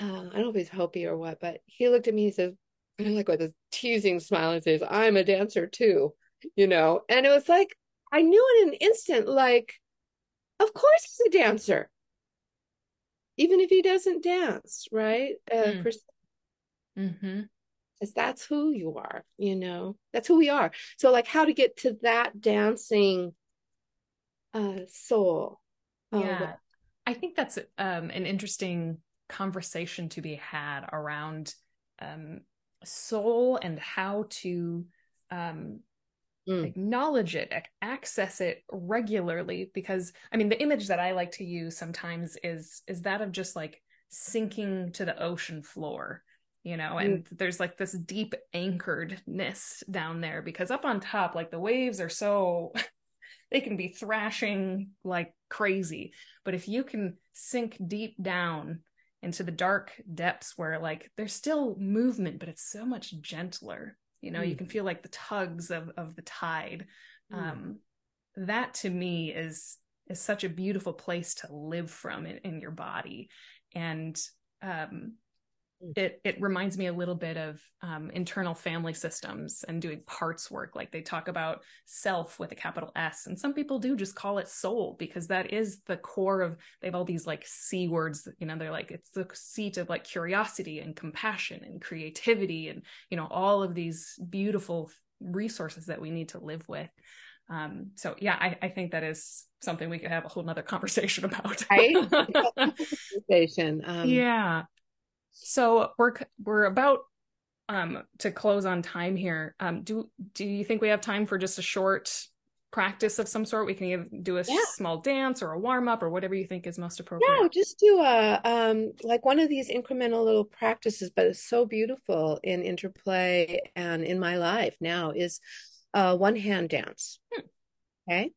uh, i don't know if he's Hopi or what but he looked at me he says like with a teasing smile and says, I'm a dancer too, you know? And it was like, I knew in an instant, like, of course he's a dancer. Even if he doesn't dance, right? Uh, mm. Because mm-hmm. that's who you are, you know? That's who we are. So, like, how to get to that dancing uh, soul. Yeah. I think that's um, an interesting conversation to be had around um, soul and how to um, mm. acknowledge it, access it regularly. Because I mean, the image that I like to use sometimes is is that of just like sinking to the ocean floor you know and mm. there's like this deep anchoredness down there because up on top like the waves are so [LAUGHS] they can be thrashing like crazy but if you can sink deep down into the dark depths where like there's still movement but it's so much gentler you know mm. you can feel like the tugs of of the tide mm. um that to me is is such a beautiful place to live from in, in your body and um Mm. It it reminds me a little bit of um, internal family systems and doing parts work. Like they talk about self with a capital s and some people do just call it soul because that is the core of they have all these like c words you know they're like it's the seat of like curiosity and compassion and creativity and you know all of these beautiful resources that we need to live with. Um, so yeah I, I think that is something we could have a whole nother conversation about. Right? [LAUGHS] Conversation. Um, yeah so we're we're about um to close on time here. Um do do you think we have time for just a short practice of some sort? We can do a yeah. small dance or a warm up or whatever you think is most appropriate. No, just do a um like one of these incremental little practices, but it's so beautiful in interplay and in my life now is uh one hand dance. Hmm. Okay?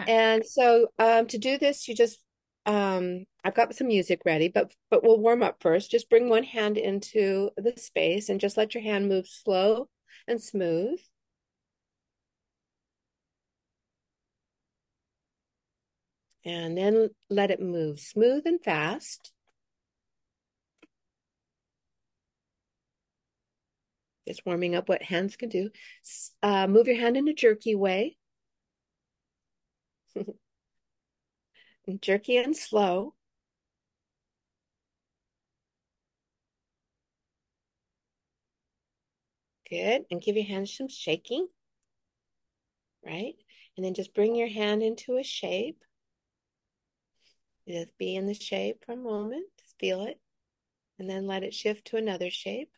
okay. And so um to do this, you just um I've got some music ready, but but we'll warm up first. Just bring one hand into the space and just let your hand move slow and smooth. And then let it move smooth and fast. Just warming up what hands can do. Uh, move your hand in a jerky way. [LAUGHS] jerky and slow. Good. And give your hands some shaking. Right? And then just bring your hand into a shape. Just be in the shape for a moment. Just feel it. And then let it shift to another shape.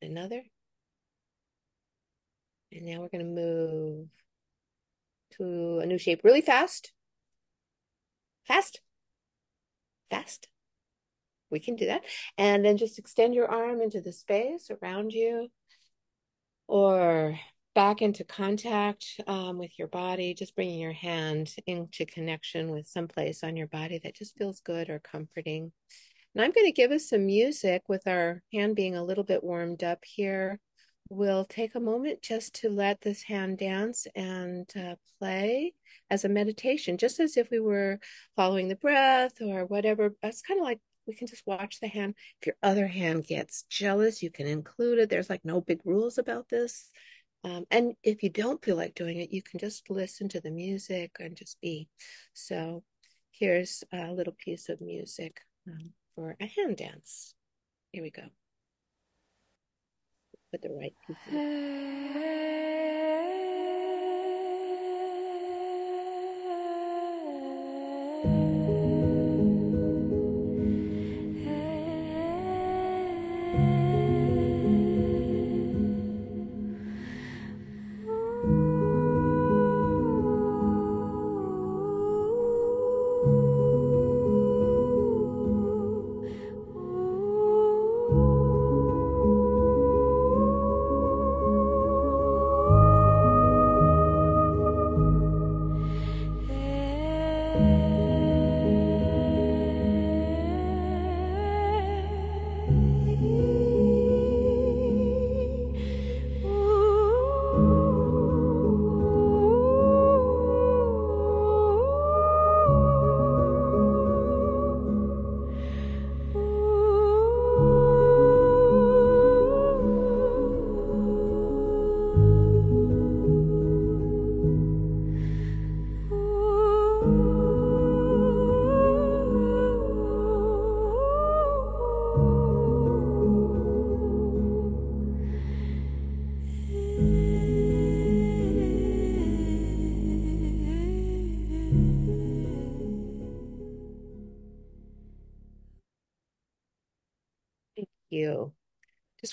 And Another. And now we're going to move to a new shape really fast. Fast. Fast. We can do that. And then just extend your arm into the space around you or back into contact um, with your body, just bringing your hand into connection with some place on your body that just feels good or comforting. And I'm going to give us some music with our hand being a little bit warmed up here we'll take a moment just to let this hand dance and uh, play as a meditation, just as if we were following the breath or whatever. That's kind of like we can just watch the hand. If your other hand gets jealous, you can include it. There's like no big rules about this. Um, and if you don't feel like doing it, you can just listen to the music and just be. So here's a little piece of music um, for a hand dance. Here we go with the right people. [LAUGHS]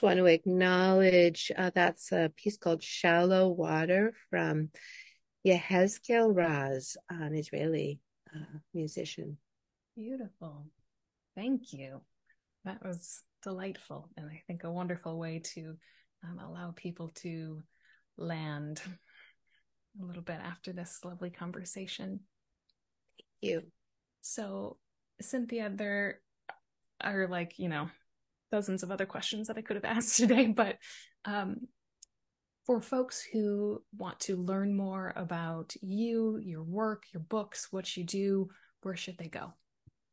just want to acknowledge uh, that's a piece called Shallow Water from Yehezkel Raz, an Israeli uh, musician. Beautiful. Thank you. That was delightful and I think a wonderful way to um, allow people to land a little bit after this lovely conversation. Thank you. So, Cynthia, there are like, you know, dozens of other questions that I could have [LAUGHS] asked today, but um, for folks who want to learn more about you, your work, your books, what you do, where should they go?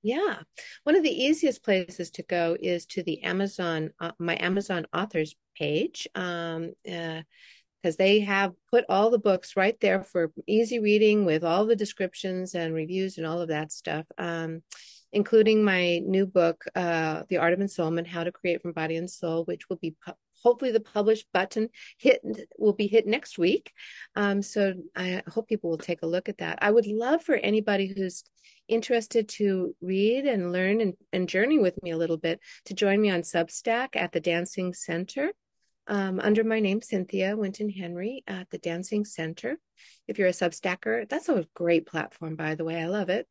Yeah. One of the easiest places to go is to the Amazon, uh, my Amazon authors page. Um, uh, because they have put all the books right there for easy reading with all the descriptions and reviews and all of that stuff, um, including my new book, uh, The Art of Ensoulment How to Create from Body and Soul, which will be pu- hopefully the publish button hit will be hit next week. Um, so I hope people will take a look at that. I would love for anybody who's interested to read and learn and, and journey with me a little bit to join me on Substack at the Dancing Center. Um, under my name, Cynthia Winton Henry at the Dancing Center. If you're a Substacker, that's a great platform, by the way. I love it.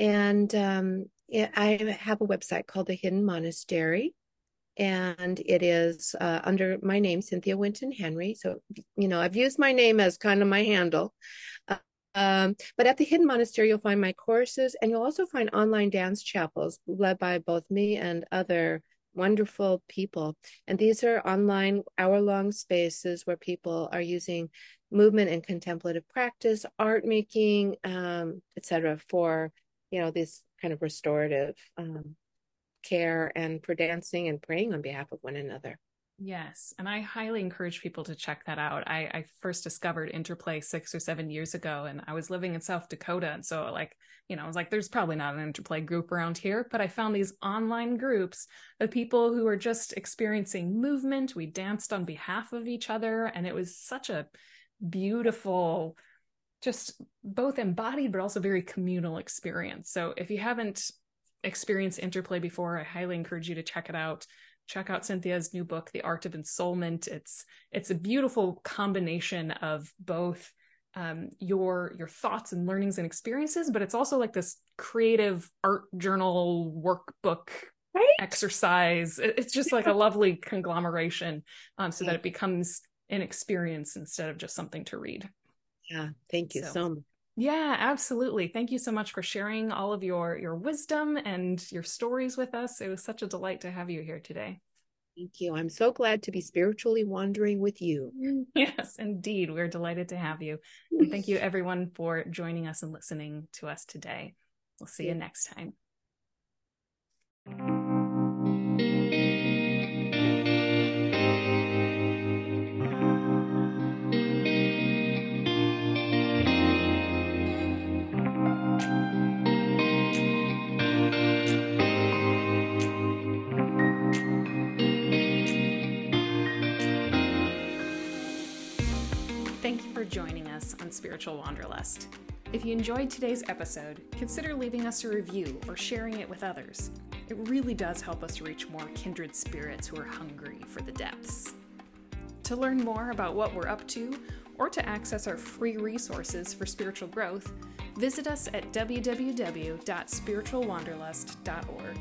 And um, I have a website called The Hidden Monastery, and it is uh, under my name, Cynthia Winton Henry. So, you know, I've used my name as kind of my handle. Um, but at the Hidden Monastery, you'll find my courses and you'll also find online dance chapels led by both me and other wonderful people. And these are online hour long spaces where people are using movement and contemplative practice, art making, um, etc., for you know this kind of restorative um, care and for dancing and praying on behalf of one another. Yes. And I highly encourage people to check that out. I, I, first discovered Interplay six or seven years ago, and I was living in South Dakota. And so, like, you know, I was like, there's probably not an Interplay group around here. But I found these online groups of people who are just experiencing movement. We danced on behalf of each other. And it was such a beautiful, just both embodied, but also very communal experience. So if you haven't experienced Interplay before, I highly encourage you to check it out check out Cynthia's new book, The Art of Ensoulment. It's it's a beautiful combination of both um, your your thoughts and learnings and experiences, but it's also like this creative art journal workbook right? exercise. It's just like a [LAUGHS] lovely conglomeration, um, so that it becomes an experience instead of just something to read. Yeah, thank you so, so much. Yeah, absolutely. Thank you so much for sharing all of your your wisdom and your stories with us. It was such a delight to have you here today. Thank you. I'm so glad to be spiritually wandering with you. [LAUGHS] Yes, indeed. We're delighted to have you. And thank you [LAUGHS] everyone for joining us and listening to us today. We'll see you next time. Joining us on Spiritual Wanderlust. If you enjoyed today's episode, consider leaving us a review or sharing it with others. It really does help us reach more kindred spirits who are hungry for the depths. To learn more about what we're up to, or to access our free resources for spiritual growth, visit us at www.spiritualwanderlust.org.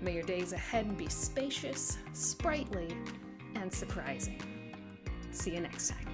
May your days ahead be spacious, sprightly, and surprising. See you next time.